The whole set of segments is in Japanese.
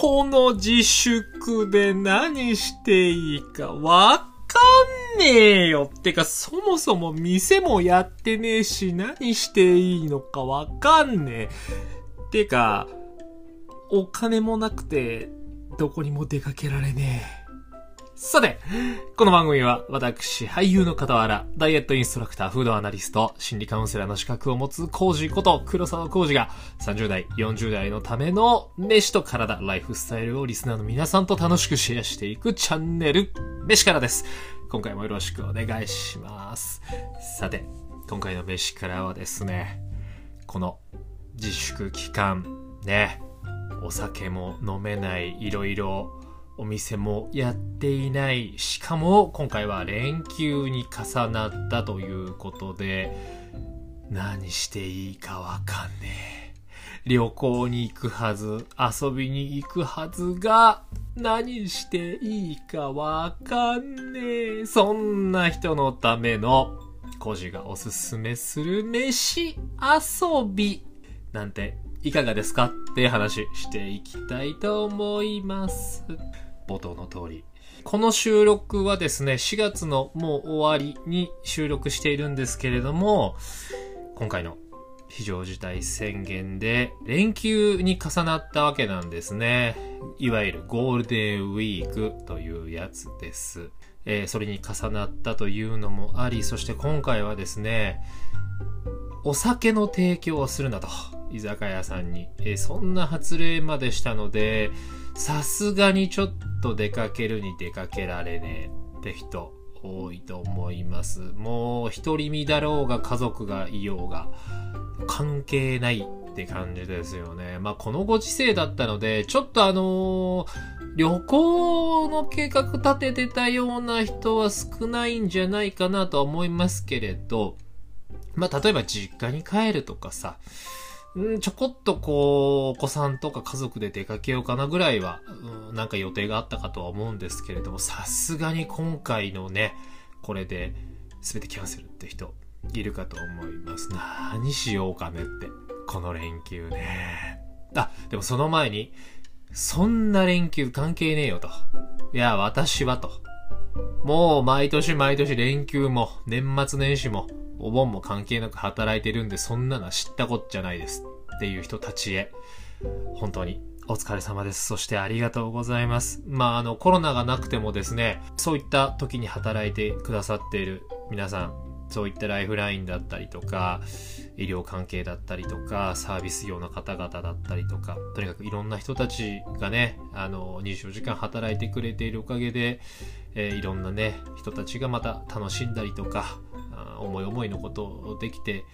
この自粛で何していいかわかんねえよ。ってか、そもそも店もやってねえし、何していいのかわかんねえ。てか、お金もなくて、どこにも出かけられねえ。さて、この番組は私、俳優の傍ら、ダイエットインストラクター、フードアナリスト、心理カウンセラーの資格を持つコージこと黒沢コージが30代、40代のための飯と体、ライフスタイルをリスナーの皆さんと楽しくシェアしていくチャンネル、飯からです。今回もよろしくお願いします。さて、今回の飯からはですね、この自粛期間、ね、お酒も飲めない、いろいろお店もやっていない。しかも今回は連休に重なったということで、何していいかわかんねえ。旅行に行くはず、遊びに行くはずが、何していいかわかんねえ。そんな人のための、コジがおすすめする飯遊びなんていかがですか？って話していきたいと思います。冒頭の通り。この収録はですね、4月のもう終わりに収録しているんですけれども、今回の非常事態宣言で連休に重なったわけなんですね。いわゆるゴールデンウィークというやつです。えーそれに重なったというのもあり、そして今回はですね、お酒の提供をするなと、居酒屋さんに。えーそんな発令までしたので、さすがにちょっと出かけるに出かけられねえって人多いと思います。もう独り身だろうが家族がいようが関係ないって感じですよね。まあこのご時世だったので、ちょっとあのー旅行の計画立ててたような人は少ないんじゃないかなとは思いますけれど、まあ例えば実家に帰るとかさ、ん、ちょこっとこう、お子さんとか家族で出かけようかなぐらいは、うん、なんか予定があったかとは思うんですけれども、さすがに今回のね、これで全てキャンセルって人いるかと思います。何しようかねって、この連休ね。あ、でもその前に、そんな連休関係ねえよと。いや、私はと。もう毎年毎年連休も年末年始もお盆も関係なく働いてるんでそんなの知ったこっちゃないですっていう人たちへ本当にお疲れ様です。そしてありがとうございます。まあ、あの、コロナがなくてもですね、そういった時に働いてくださっている皆さん、そういったライフラインだったりとか、医療関係だったりとか、サービス業の方々だったりとか、とにかくいろんな人たちがね、あの、24時間働いてくれているおかげで、えーいろんなね、人たちがまた楽しんだりとか、思い思いのことをできて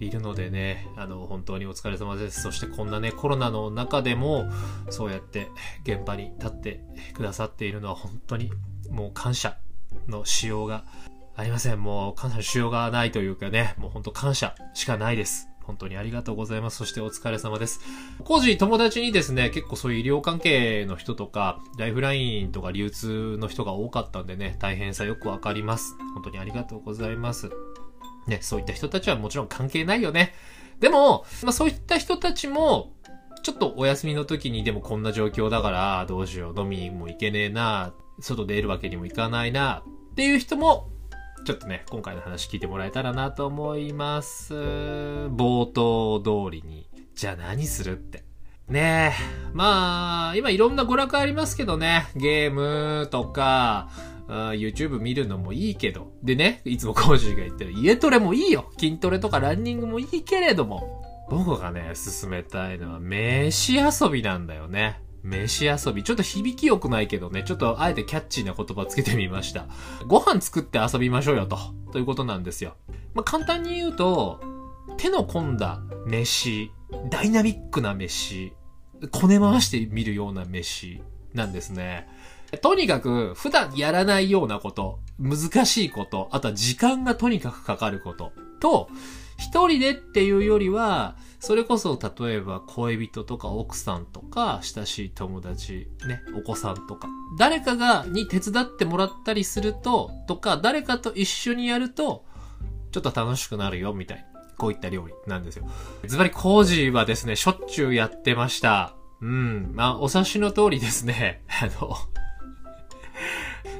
いるのでね、あの、本当にお疲れ様です。そしてこんなね、コロナの中でも、そうやって現場に立ってくださっているのは本当にもう感謝のしようがありません。もう感謝のしようがないというかね、もう本当感謝しかないです。本当にありがとうございます。そしてお疲れ様です。工事友達にですね、結構そういう医療関係の人とか、ライフラインとか流通の人が多かったんでね、大変さよくわかります。本当にありがとうございます。ね、そういった人たちはもちろん関係ないよね。でも、まあそういった人たちも、ちょっとお休みの時にでもこんな状況だから、どうしよう、飲みも行けねえな、外出るわけにもいかないな、っていう人も、ちょっとね、今回の話聞いてもらえたらなと思います。冒頭通りに。じゃあ何するって。ねえ。まあ、今いろんな娯楽ありますけどね。ゲームとか、YouTube 見るのもいいけど。でね、いつもコージーが言ってる家トレもいいよ。筋トレとかランニングもいいけれども。僕がね、進めたいのは飯遊びなんだよね。飯遊び。ちょっと響き良くないけどね、ちょっとあえてキャッチーな言葉つけてみました。ご飯作って遊びましょうよと。ということなんですよ。まあ、簡単に言うと、手の込んだ飯、ダイナミックな飯、こね回してみるような飯なんですね。とにかく、普段やらないようなこと、難しいこと、あとは時間がとにかくかかること、と、一人でっていうよりは、それこそ例えば恋人とか奥さんとか親しい友達、ね、お子さんとか、誰かが、に手伝ってもらったりすると、とか、誰かと一緒にやると、ちょっと楽しくなるよ、みたいな。こういった料理なんですよ。ズバリ工事はですね、しょっちゅうやってました。うん。まあ、お察しの通りですね。あの、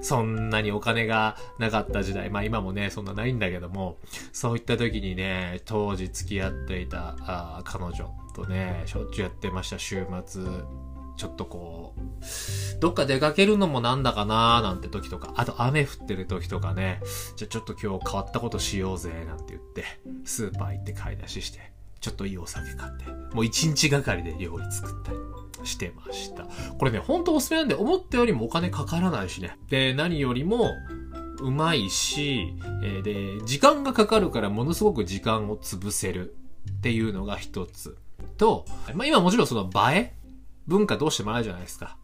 そんなにお金がなかった時代、まあ今もね、そんなないんだけども、そういった時にね、当時付き合っていたあ彼女とね、しょっちゅうやってました、週末。ちょっとこう、どっか出かけるのもなんだかなーなんて時とか、あと雨降ってる時とかね、じゃあちょっと今日変わったことしようぜ、なんて言って、スーパー行って買い出しして、ちょっといいお酒買って、もう一日がかりで料理作ったりしてました。これね、ほんとおすすめなんで、思ったよりもお金かからないしね。で、何よりも、うまいし、えで、時間がかかるからものすごく時間を潰せるっていうのが一つ。と、まあ今もちろんその映え文化どうしてもあるじゃないですか。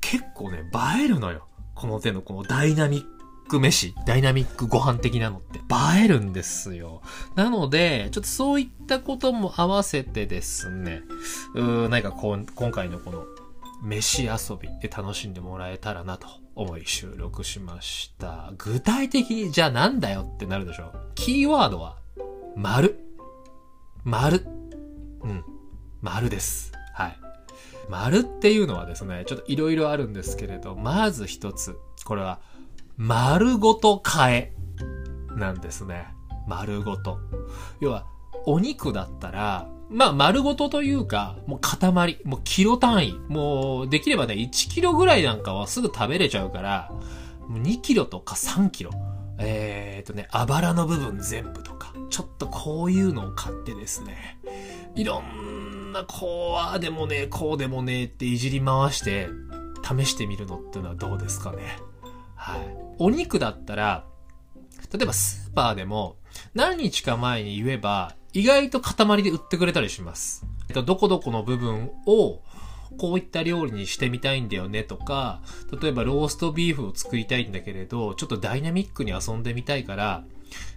結構ね、映えるのよ。この手のこのダイナミック飯、ダイナミックご飯的なのって映えるんですよ。なので、ちょっとそういったことも合わせてですね、うーんなんかこう今回のこの飯遊びで楽しんでもらえたらなと思い収録しました。具体的にじゃあなんだよってなるでしょキーワードは、丸。丸。うん。丸です。はい。丸っていうのはですね、ちょっといろいろあるんですけれど、まず一つ。これは、丸ごと替え。なんですね。丸ごと。要は、お肉だったら、まあ、丸ごとというか、もう塊、もうキロ単位。もう、できればね、1キロぐらいなんかはすぐ食べれちゃうから、2キロとか3キロ。えーとね、あばらの部分全部とか。ちょっとこういうのを買ってですね、いろんな、こう、ああでもね、こうでもねっていじり回して、試してみるのってのはどうですかね。はい。お肉だったら、例えばスーパーでも何日か前に言えば意外と塊で売ってくれたりします。えっと、どこどこの部分をこういった料理にしてみたいんだよねとか、例えばローストビーフを作りたいんだけれど、ちょっとダイナミックに遊んでみたいから、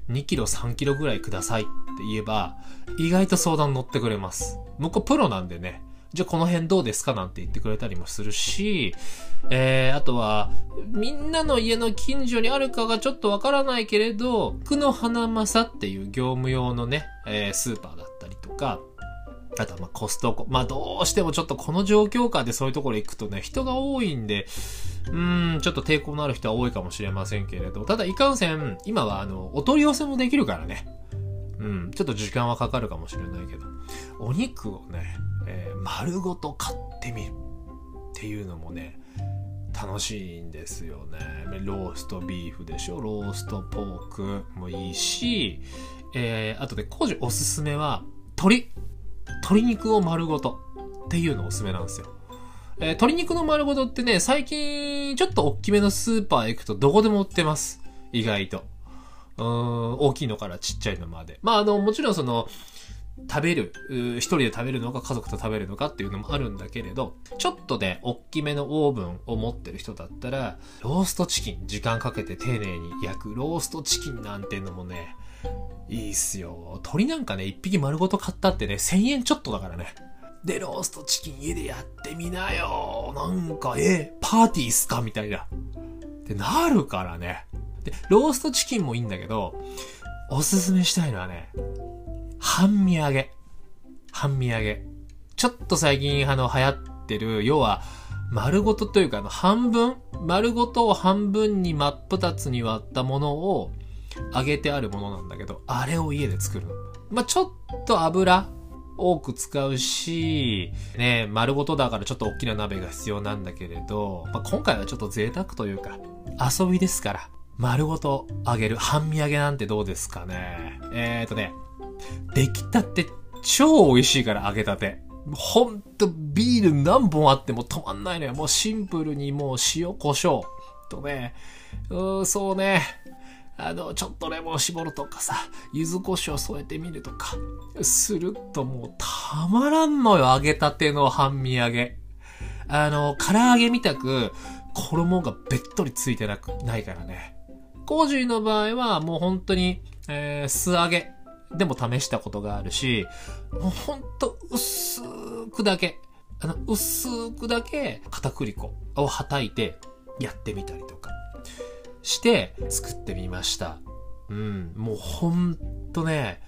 2キロ3キロぐらいくださいって言えば、意外と相談乗ってくれます。向こうプロなんでね、じゃあこの辺どうですかなんて言ってくれたりもするし、えー、あとは、みんなの家の近所にあるかがちょっとわからないけれど、久の花正っていう業務用のね、えースーパーだったりとか、あとはまあコストコ。まあどうしてもちょっとこの状況下でそういうところ行くとね、人が多いんで、うーん、ちょっと抵抗のある人は多いかもしれませんけれど、ただいかんせん、今はあの、お取り寄せもできるからね。うん、ちょっと時間はかかるかもしれないけど、お肉をね、えー丸ごと買ってみるっていうのもね、楽しいんですよね。ローストビーフでしょローストポークもいいし、えー、あとで、工事おすすめは、鶏。鶏肉を丸ごとっていうのおすすめなんですよ。えー鶏肉の丸ごとってね、最近ちょっと大きめのスーパー行くとどこでも売ってます。意外と。うん、大きいのからちっちゃいのまで。まあ、あの、もちろんその、食べる、うー一人で食べるのか家族と食べるのかっていうのもあるんだけれど、ちょっとね、大きめのオーブンを持ってる人だったら、ローストチキン、時間かけて丁寧に焼くローストチキンなんていうのもね、いいっすよ。鶏なんかね、一匹丸ごと買ったってね、1000円ちょっとだからね。で、ローストチキン家でやってみなよ。なんか、え、パーティーっすかみたいな。ってなるからね。で、ローストチキンもいいんだけど、おすすめしたいのはね、半身揚げ。半身揚げ。ちょっと最近、あの、流行ってる、要は、丸ごとというか、あの、半分丸ごとを半分に真っ二つに割ったものを、揚げてあるものなんだけど、あれを家で作るの。まあ、ちょっと油多く使うし、ね、丸ごとだからちょっと大きな鍋が必要なんだけれど、まあ、今回はちょっと贅沢というか、遊びですから、丸ごと揚げる半身揚げなんてどうですかね。えーとね、出来たて超美味しいから揚げたて。ほんとビール何本あっても止まんないのよ。もうシンプルにもう塩胡椒とね、うーそうね、あの、ちょっとレモン絞るとかさ、柚子胡椒添えてみるとか、するともうたまらんのよ、揚げたての半身揚げ。あの、唐揚げみたく、衣がべっとりついてなく、ないからね。コージーの場合はもう本当に、えー、素揚げでも試したことがあるし、もうほんと薄くだけ、あの、薄くだけ片栗粉をはたいてやってみたりとかして作ってみました。うん、もうほんとね、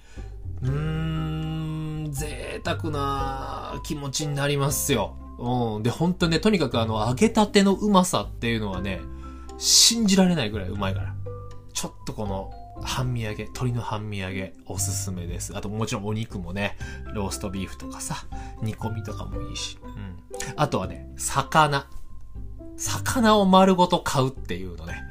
うーん、贅沢な気持ちになりますよ。うん。で、本当ね、とにかくあの、揚げたてのうまさっていうのはね、信じられないぐらいうまいから。ちょっとこの、半身揚げ、鶏の半身揚げ、おすすめです。あともちろんお肉もね、ローストビーフとかさ、煮込みとかもいいし。うん。あとはね、魚。魚を丸ごと買うっていうのね。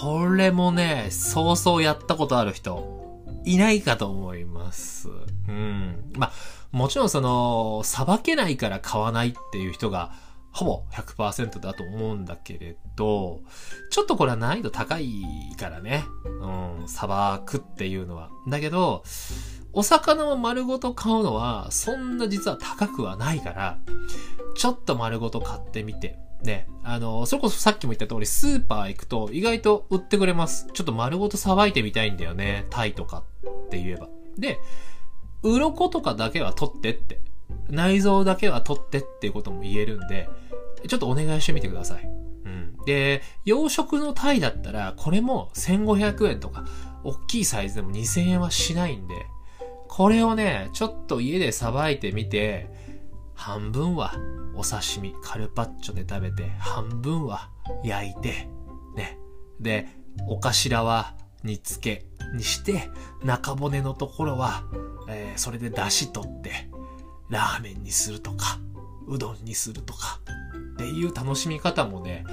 これもね、そうそうやったことある人、いないかと思います。うん。まあ、もちろんその、さばけないから買わないっていう人が、ほぼ100%だと思うんだけれど、ちょっとこれは難易度高いからね。うん、さばくっていうのは。だけど、お魚を丸ごと買うのは、そんな実は高くはないから、ちょっと丸ごと買ってみて。ね、あの、それこそさっきも言った通り、スーパー行くと意外と売ってくれます。ちょっと丸ごとさばいてみたいんだよね。タイとかって言えば。で、鱗とかだけは取ってって。内臓だけは取ってっていうことも言えるんで、ちょっとお願いしてみてください。うん。で、養殖のタイだったら、これも1500円とか、大きいサイズでも2000円はしないんで、これをね、ちょっと家でさばいてみて、半分はお刺身、カルパッチョで食べて、半分は焼いて、ね。で、お頭は煮付けにして、中骨のところは、えーそれで出汁取って、ラーメンにするとか、うどんにするとか、っていう楽しみ方もね、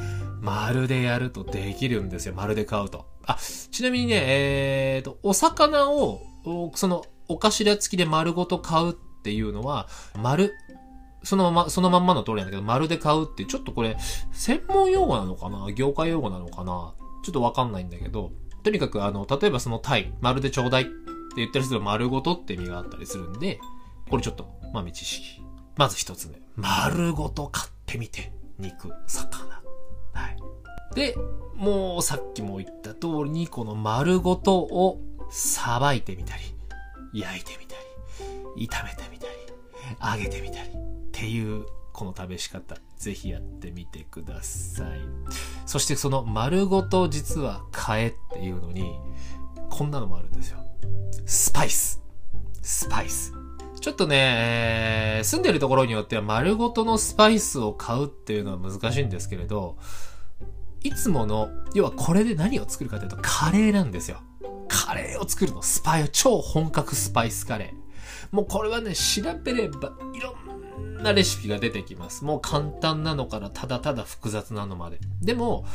丸でやるとできるんですよ。丸で買うと。あ、ちなみにね、えーと、お魚を、その、お頭付きで丸ごと買うっていうのは、丸、そのまま、そのまんまの通りなんだけど、丸で買うって、ちょっとこれ、専門用語なのかな？業界用語なのかな？ちょっとわかんないんだけど、とにかくあの、例えばそのタイ、丸でちょうだいって言ったりすると丸ごとって意味があったりするんで、これちょっと豆知識。まず一つ目。丸ごと買ってみて。肉、魚。はい。で、もうさっきも言った通りに、この丸ごとをさばいてみたり、焼いてみたり、炒めてみたり、揚げてみたり、っていう、この食べし方、ぜひやってみてください。そしてその丸ごと実は買えっていうのに、こんなのもあるんですよ。スパイス。スパイス。ちょっとね、えー住んでるところによっては丸ごとのスパイスを買うっていうのは難しいんですけれど、いつもの、要はこれで何を作るかというとカレーなんですよ。カレーを作るの、スパイ、超本格スパイスカレー。もうこれはね、調べればいろんなレシピが出てきます。もう簡単なのからただただ複雑なのまで。でも、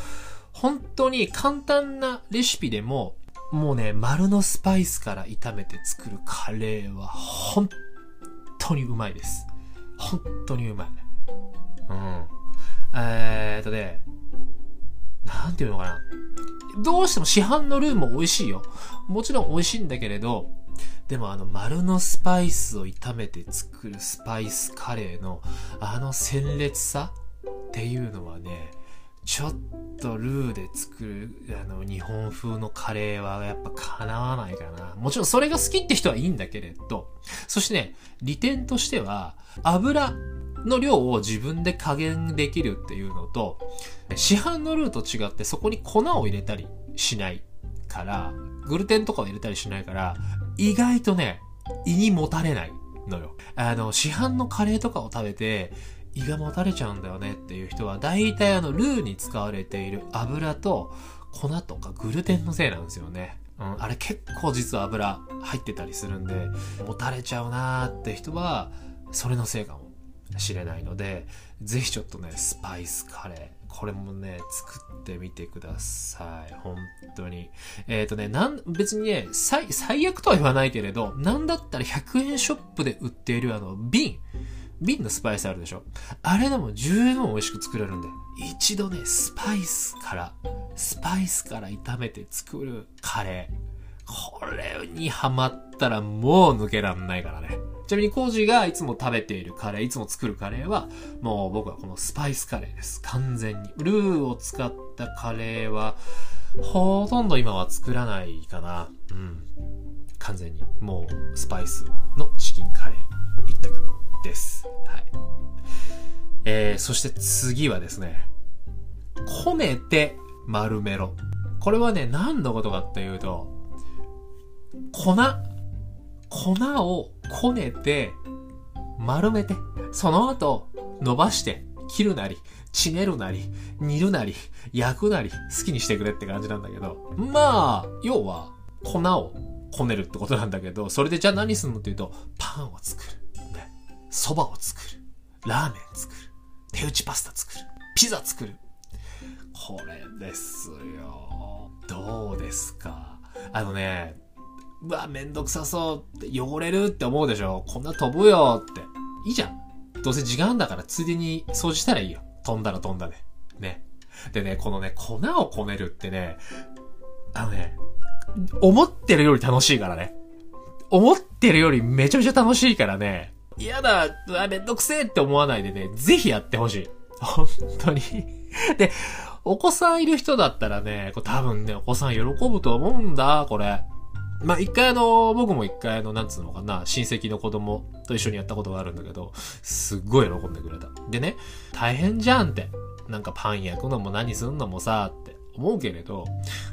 本当に簡単なレシピでも、もうね、丸のスパイスから炒めて作るカレーは本当にうまいです。本当にうまい。うん。えーっとね、なんていうのかな。どうしても市販のルーも美味しいよ。もちろん美味しいんだけれど、でもあの丸のスパイスを炒めて作るスパイスカレーのあの鮮烈さっていうのはね、ちょっとルーで作るあの日本風のカレーはやっぱ叶わないかな。もちろんそれが好きって人はいいんだけれど、そしてね、利点としては油の量を自分で加減できるっていうのと、市販のルーと違ってそこに粉を入れたりしないから、グルテンとかを入れたりしないから、意外とね、胃にもたれないのよ。あの、市販のカレーとかを食べて、胃がもたれちゃうんだよねっていう人は、大体あの、ルーに使われている油と粉とかグルテンのせいなんですよね。うん、あれ結構実は油入ってたりするんで、もたれちゃうなーって人は、それのせいかもしれないので、ぜひちょっとね、スパイスカレー、これもね、作ってみてください。本当に。えっ、とね、なん、別にね、最、最悪とは言わないけれど、なんだったら100円ショップで売っているあの、瓶。瓶のスパイスあるでしょ？あれでも十分美味しく作れるんで。一度ね、スパイスから、スパイスから炒めて作るカレー。これにハマったらもう抜けらんないからね。ちなみにコージがいつも食べているカレー、いつも作るカレーは、もう僕はこのスパイスカレーです。完全に。ルーを使ったカレーは、ほとんど今は作らないかな。うん。完全に。もう、スパイスのチキンカレー一択です。はい。えー、そして次はですね、こねて丸メロ。これはね、何のことかっていうと、粉、粉をこねて丸めて、その後、伸ばして、切るなり、ちねるなり、煮るなり、焼くなり、好きにしてくれって感じなんだけど。まあ、要は、粉をこねるってことなんだけど、それでじゃあ何するのっていうと、パンを作る。ね。蕎麦を作る。ラーメン作る。手打ちパスタ作る。ピザ作る。これですよ。どうですか？あのね、うわ、めんどくさそう、汚れるって思うでしょ？こんな飛ぶよって。いいじゃん。どうせ時間だからついでに掃除したらいいよ。飛んだら飛んだで。ね。でね、このね、粉をこねるってね、あのね、思ってるより楽しいからね。思ってるよりめちゃめちゃ楽しいからね。嫌だ、うわ、めんどくせえって思わないでね、ぜひやってほしい。本当に。で、お子さんいる人だったらね、これ多分ね、お子さん喜ぶと思うんだ、これ。まあ、一回あの、僕も一回あの、なんつうのかな、親戚の子供と一緒にやったことがあるんだけど、すっごい喜んでくれた。でね、大変じゃんって。なんかパン焼くのも何すんのもさ、って思うけれど、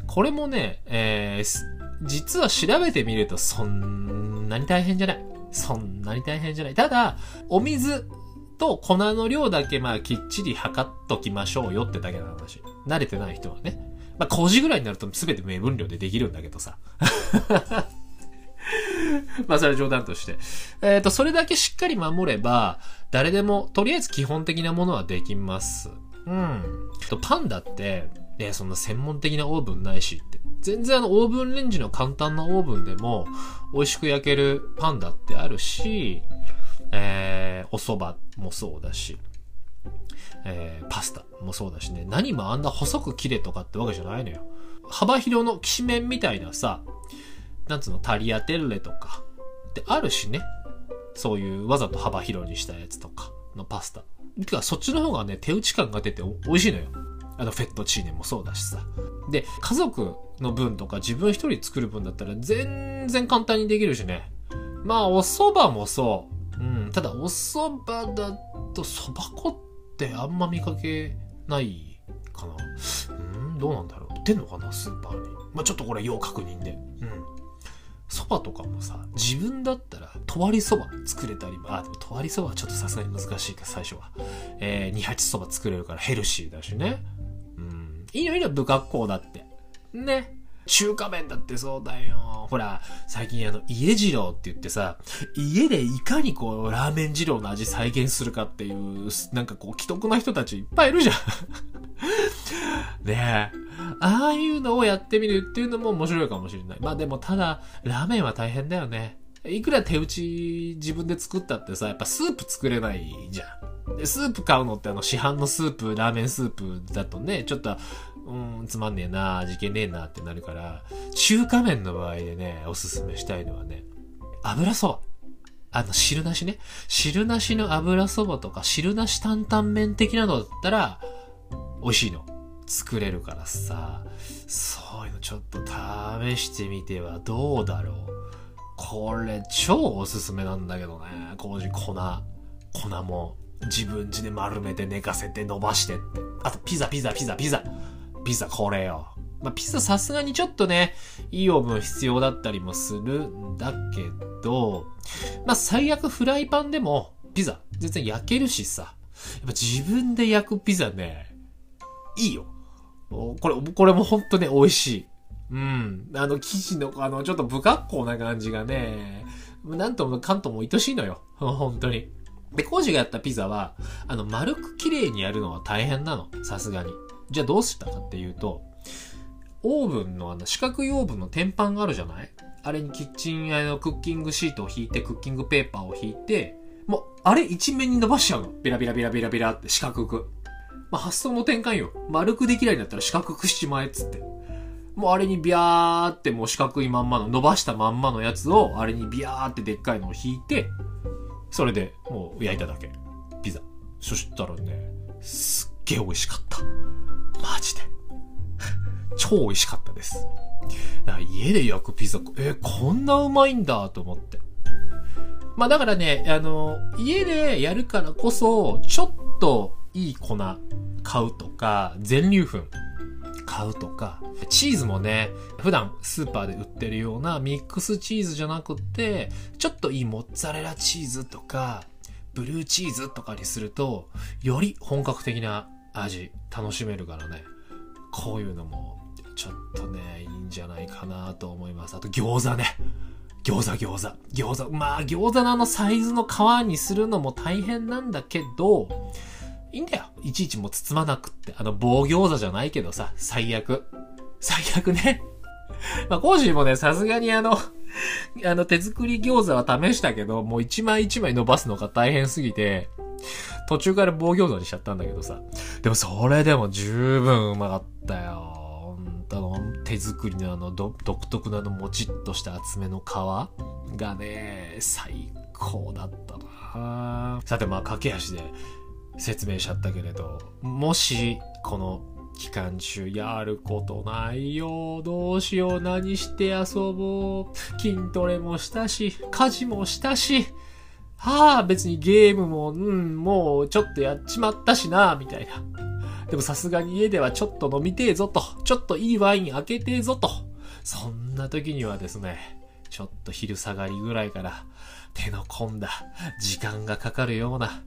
これもね、えー実は調べてみるとそんなに大変じゃない。そんなに大変じゃない。ただ、お水と粉の量だけまあきっちり測っときましょうよってだけの話。慣れてない人はね。まあ、工事ぐらいになると全て目分量でできるんだけどさ。まあ、それは冗談として。えっ、と、それだけしっかり守れば、誰でも、とりあえず基本的なものはできます。うん。パンだって、ね、そんな専門的なオーブンないしって。全然あの、オーブンレンジの簡単なオーブンでも、美味しく焼けるパンだってあるし、えー、お蕎麦もそうだし、えー、パスタもそうだしね、何もあんな細く切れとかってわけじゃないのよ。幅広のきしめんみたいなさ、なんつうの、タリアテッレとか、ってあるしね。そういうわざと幅広にしたやつとかのパスタ。てか、そっちの方がね、手打ち感が出て美味しいのよ。あの、フェットチーネもそうだしさ。で、家族の分とか自分一人作る分だったら全然簡単にできるしね。まあ、お蕎麦もそう。うん。ただ、お蕎麦だと、蕎麦粉ってあんま見かけないかな。うん、どうなんだろう。売ってんのかな、スーパーに。まあ、ちょっとこれ要確認で。うん。蕎麦とかもさ、自分だったら、とわり蕎麦作れたり、あ、でもとわり蕎麦はちょっとさすがに難しいか、最初は。えー、二八蕎麦作れるからヘルシーだしね。いいのいいの、不格好だって。ね。中華麺だってそうだよ。ほら、最近あの、家二郎って言ってさ、家でいかにこう、ラーメン二郎の味再現するかっていう、なんかこう、既得な人たちいっぱいいるじゃん。ねえ。ああいうのをやってみるっていうのも面白いかもしれない。まあでもただ、ラーメンは大変だよね。いくら手打ち自分で作ったってさ、やっぱスープ作れないじゃん。で、スープ買うのってあの市販のスープ、ラーメンスープだとね、ちょっと、うん、つまんねえな、味気ねえなってなるから、中華麺の場合でね、おすすめしたいのはね、油そば。あの、汁なしね。汁なしの油そばとか、汁なし担々麺的なのだったら、美味しいの。作れるからさ、そういうのちょっと試してみてはどうだろう。これ超おすすめなんだけどね。麹粉。粉も自分家で丸めて寝かせて伸ばしてって。あとピザピザピザピザ。ピザこれよ。まあ、ピザさすがにちょっとね、いいオーブン必要だったりもするんだけど、まあ、最悪フライパンでもピザ全然焼けるしさ。やっぱ自分で焼くピザね、いいよ。これ、これもほんとね、美味しい。うん。あの、生地の、あの、ちょっと不格好な感じがね、なんともかんとも愛しいのよ。本当に。で、コージがやったピザは、あの、丸く綺麗にやるのは大変なの。さすがに。じゃあどうしたかっていうと、オーブンのあの、四角いオーブンの天板があるじゃない？あれにキッチン、あの、クッキングシートを引いて、クッキングペーパーを引いて、もう、あれ一面に伸ばしちゃうの。ビラビラビラビラビラって四角く。まあ、発想の転換よ。丸くできないんだったら四角くしちまえっつって。もうあれにビャーってもう四角いまんまの、伸ばしたまんまのやつを、あれにビャーってでっかいのを引いて、それでもう焼いただけ。ピザ。そしたらね、すっげえ美味しかった。マジで。超美味しかったです。だから家で焼くピザ、え、こんなうまいんだと思って。まあだからね、あの、家でやるからこそ、ちょっといい粉買うとか、全粒粉買うとか、チーズもね、普段スーパーで売ってるようなミックスチーズじゃなくて、ちょっといいモッツァレラチーズとか、ブルーチーズとかにすると、より本格的な味、楽しめるからね。こういうのも、ちょっとね、いいんじゃないかなと思います。あと餃子ね。餃子餃子。餃子。まあ餃子のあのサイズの皮にするのも大変なんだけど、いいんだよ。いちいちもう包まなくって。あの棒餃子じゃないけどさ、最悪。最悪ね。まあ、コージーもね、さすがにあの、あの手作り餃子は試したけど、もう一枚一枚伸ばすのが大変すぎて、途中から棒餃子にしちゃったんだけどさ。でもそれでも十分うまかったよ。あの、手作りのあの、独特なあの、もちっとした厚めの皮がね、最高だったなさて、まあ、駆け足で説明しちゃったけれど、もし、この期間中やることないよ。どうしよう。何して遊ぼう。筋トレもしたし、家事もしたし、はあ、別にゲームも、うん、もうちょっとやっちまったしな、みたいな。でもさすがに家ではちょっと飲みてえぞと、ちょっといいワイン開けてえぞと。そんな時にはですね、ちょっと昼下がりぐらいから手の込んだ時間がかかるような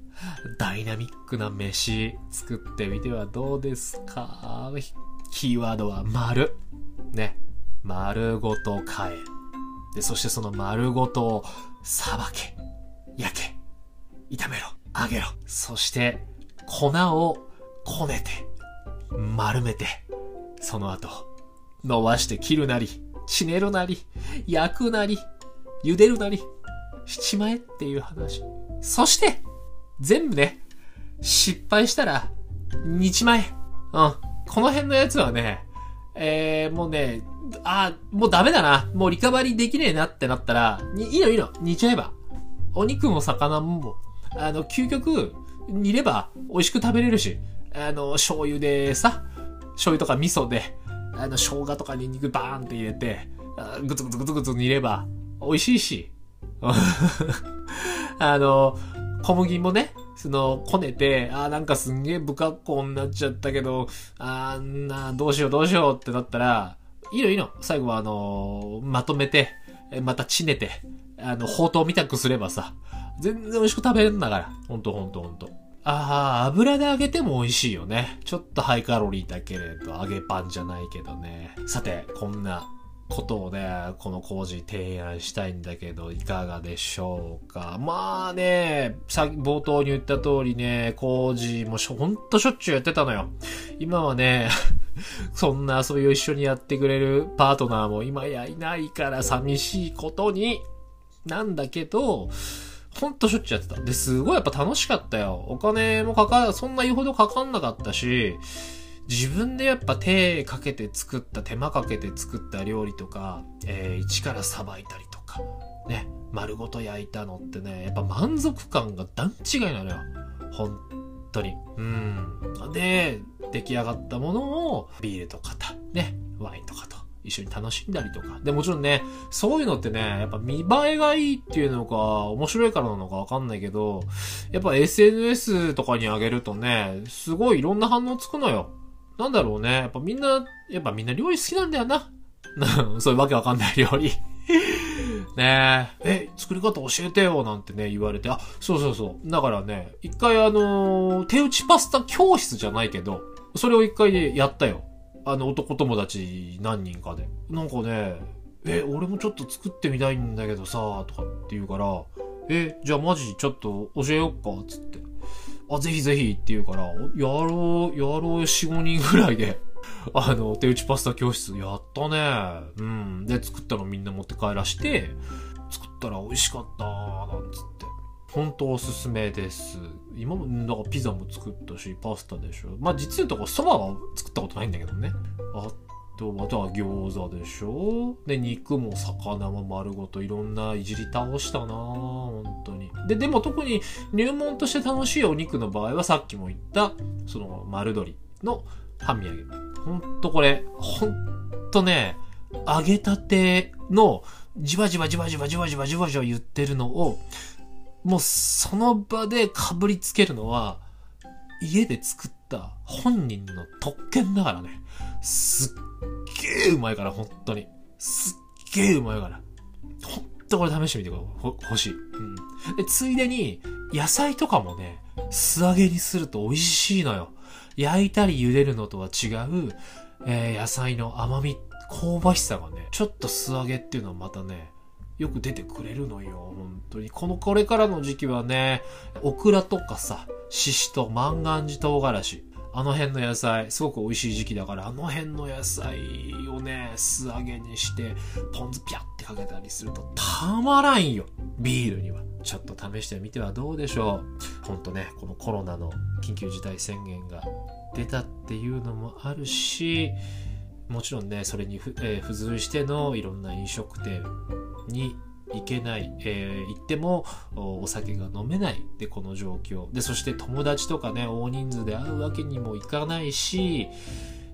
ダイナミックな飯作ってみてはどうですか？キーワードは丸。ね。丸ごと買え。で、そしてその丸ごとをさばけ。焼け。炒めろ。揚げろ。そして、粉をこねて、丸めて、その後、伸ばして切るなり、ちねるなり、焼くなり、茹でるなり、しちまえっていう話。そして、全部ね、失敗したら、煮ちまえ。うん。この辺のやつはね、えー、もうね、あもうダメだな。もうリカバリーできねえなってなったら、いいのいいの。煮ちゃえば。お肉も魚も、あの、究極、煮れば美味しく食べれるし、あの、醤油でさ、醤油とか味噌で、あの、生姜とかニンニクバーンって入れて、ぐつぐつぐつぐつ煮れば美味しいし。あの、小麦もね、その、こねて、あなんかすんげえ不格好になっちゃったけど、あんな、どうしようどうしようってなったら、いいのいいの。最後はあのまとめて、またちねて、あの、ほうとうみたくすればさ、全然美味しく食べれるんだから。ほんとほんとほんと。ああ、油で揚げても美味しいよね。ちょっとハイカロリーだけれど、揚げパンじゃないけどね。さて、こんなことをね、この工事提案したいんだけど、いかがでしょうか。まあね、さ冒頭に言った通りね、工事もほんとしょっちゅうやってたのよ。今はね、そんな遊びを一緒にやってくれるパートナーも今やいないから寂しいことに、なんだけど、ほんとしょっちゅうやってた。で、すごいやっぱ楽しかったよ。お金もかか、そんな言うほどかかんなかったし、自分でやっぱ手かけて作った、手間かけて作った料理とか、えー、一からさばいたりとか、ね、丸ごと焼いたのってね、やっぱ満足感が段違いなのよ。本当に。うん。で、出来上がったものをビールとかた、ね、ワインとかと一緒に楽しんだりとか。で、もちろんね、そういうのってね、やっぱ見栄えがいいっていうのか、面白いからなのかわかんないけど、やっぱ SNS とかに上げるとね、すごいいろんな反応つくのよ。なんだろうね。やっぱみんな、やっぱみんな料理好きなんだよな。そういうわけわかんない料理 ねえ、え、作り方教えてよなんてね、言われて、あ、そうそうそう。だからね、一回あのー、手打ちパスタ教室じゃないけど、それを一回でやったよ。あの、男友達何人かで。なんかね、え、俺もちょっと作ってみたいんだけどさ、とかって言うから、え、じゃあマジちょっと教えよっか、つって。あ、ぜひぜひって言うから、やろう、やろう4、5人ぐらいで、あの、手打ちパスタ教室やったね。うん。で、作ったのみんな持って帰らして、作ったら美味しかったなんつって。本当おすすめです。今も、だかピザも作ったし、パスタでしょ。まあ実言うとこ、そばは作ったことないんだけどね。あと、あとは餃子でしょ？で、肉も魚も丸ごといろんないじり倒したな本当に。で、でも特に入門として楽しいお肉の場合はさっきも言った、その丸鶏の半身揚げ。ほんとこれ、ほんとね、揚げたてのじわじわじわじわじわじわじわじわ言ってるのを、もうその場でかぶりつけるのは、家で作った本人の特権だからね。すっげえうまいから、本当に。すっげえうまいから。ほんとこれ試してみてほ欲しい。うん。で、ついでに、野菜とかもね、素揚げにすると美味しいのよ。焼いたり茹でるのとは違う、えー、野菜の甘み、香ばしさがね、ちょっと素揚げっていうのはまたね、よく出てくれるのよ、本当に。この、これからの時期はね、オクラとかさ、シシト、万願寺唐辛子、あの辺の野菜、すごく美味しい時期だから、あの辺の野菜をね、素揚げにして、ポン酢ピャってかけたりするとたまらんよ。ビールには。ちょっと試してみてはどうでしょう。ほんとね、このコロナの緊急事態宣言が出たっていうのもあるし、もちろんね、それに付、えー、付随してのいろんな飲食店に行けない、えー、行ってもお酒が飲めない。でこの状況。でそして友達とかね大人数で会うわけにもいかないし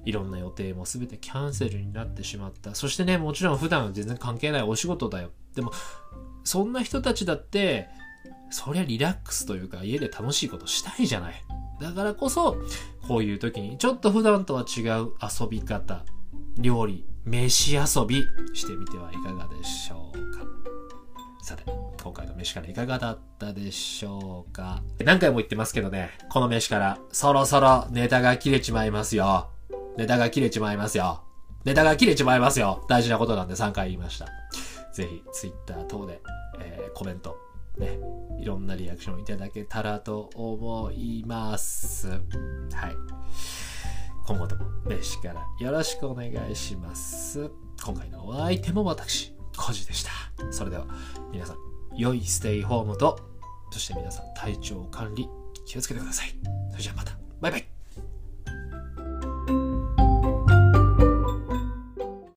いろんな予定も全てキャンセルになってしまった。そしてねもちろん普段全然関係ないお仕事だよ。でもそんな人たちだってそりゃリラックスというか家で楽しいことしたいじゃない。だからこそこういう時にちょっと普段とは違う遊び方料理飯遊びしてみてはいかがでしょう。さて、今回の飯からいかがだったでしょうか？何回も言ってますけどね、この飯からそろそろネタが切れちまいますよ。ネタが切れちまいますよ。ネタが切れちまいますよ。大事なことなんで3回言いました。ぜひ、Twitter 等で、えー、コメント、ね、いろんなリアクションいただけたらと思います。はい。今後とも飯からよろしくお願いします。今回のお相手も私、コジでした。それでは皆さん、良いステイホームと、そして皆さん体調管理気をつけてください。それじゃあまた。バイバイ。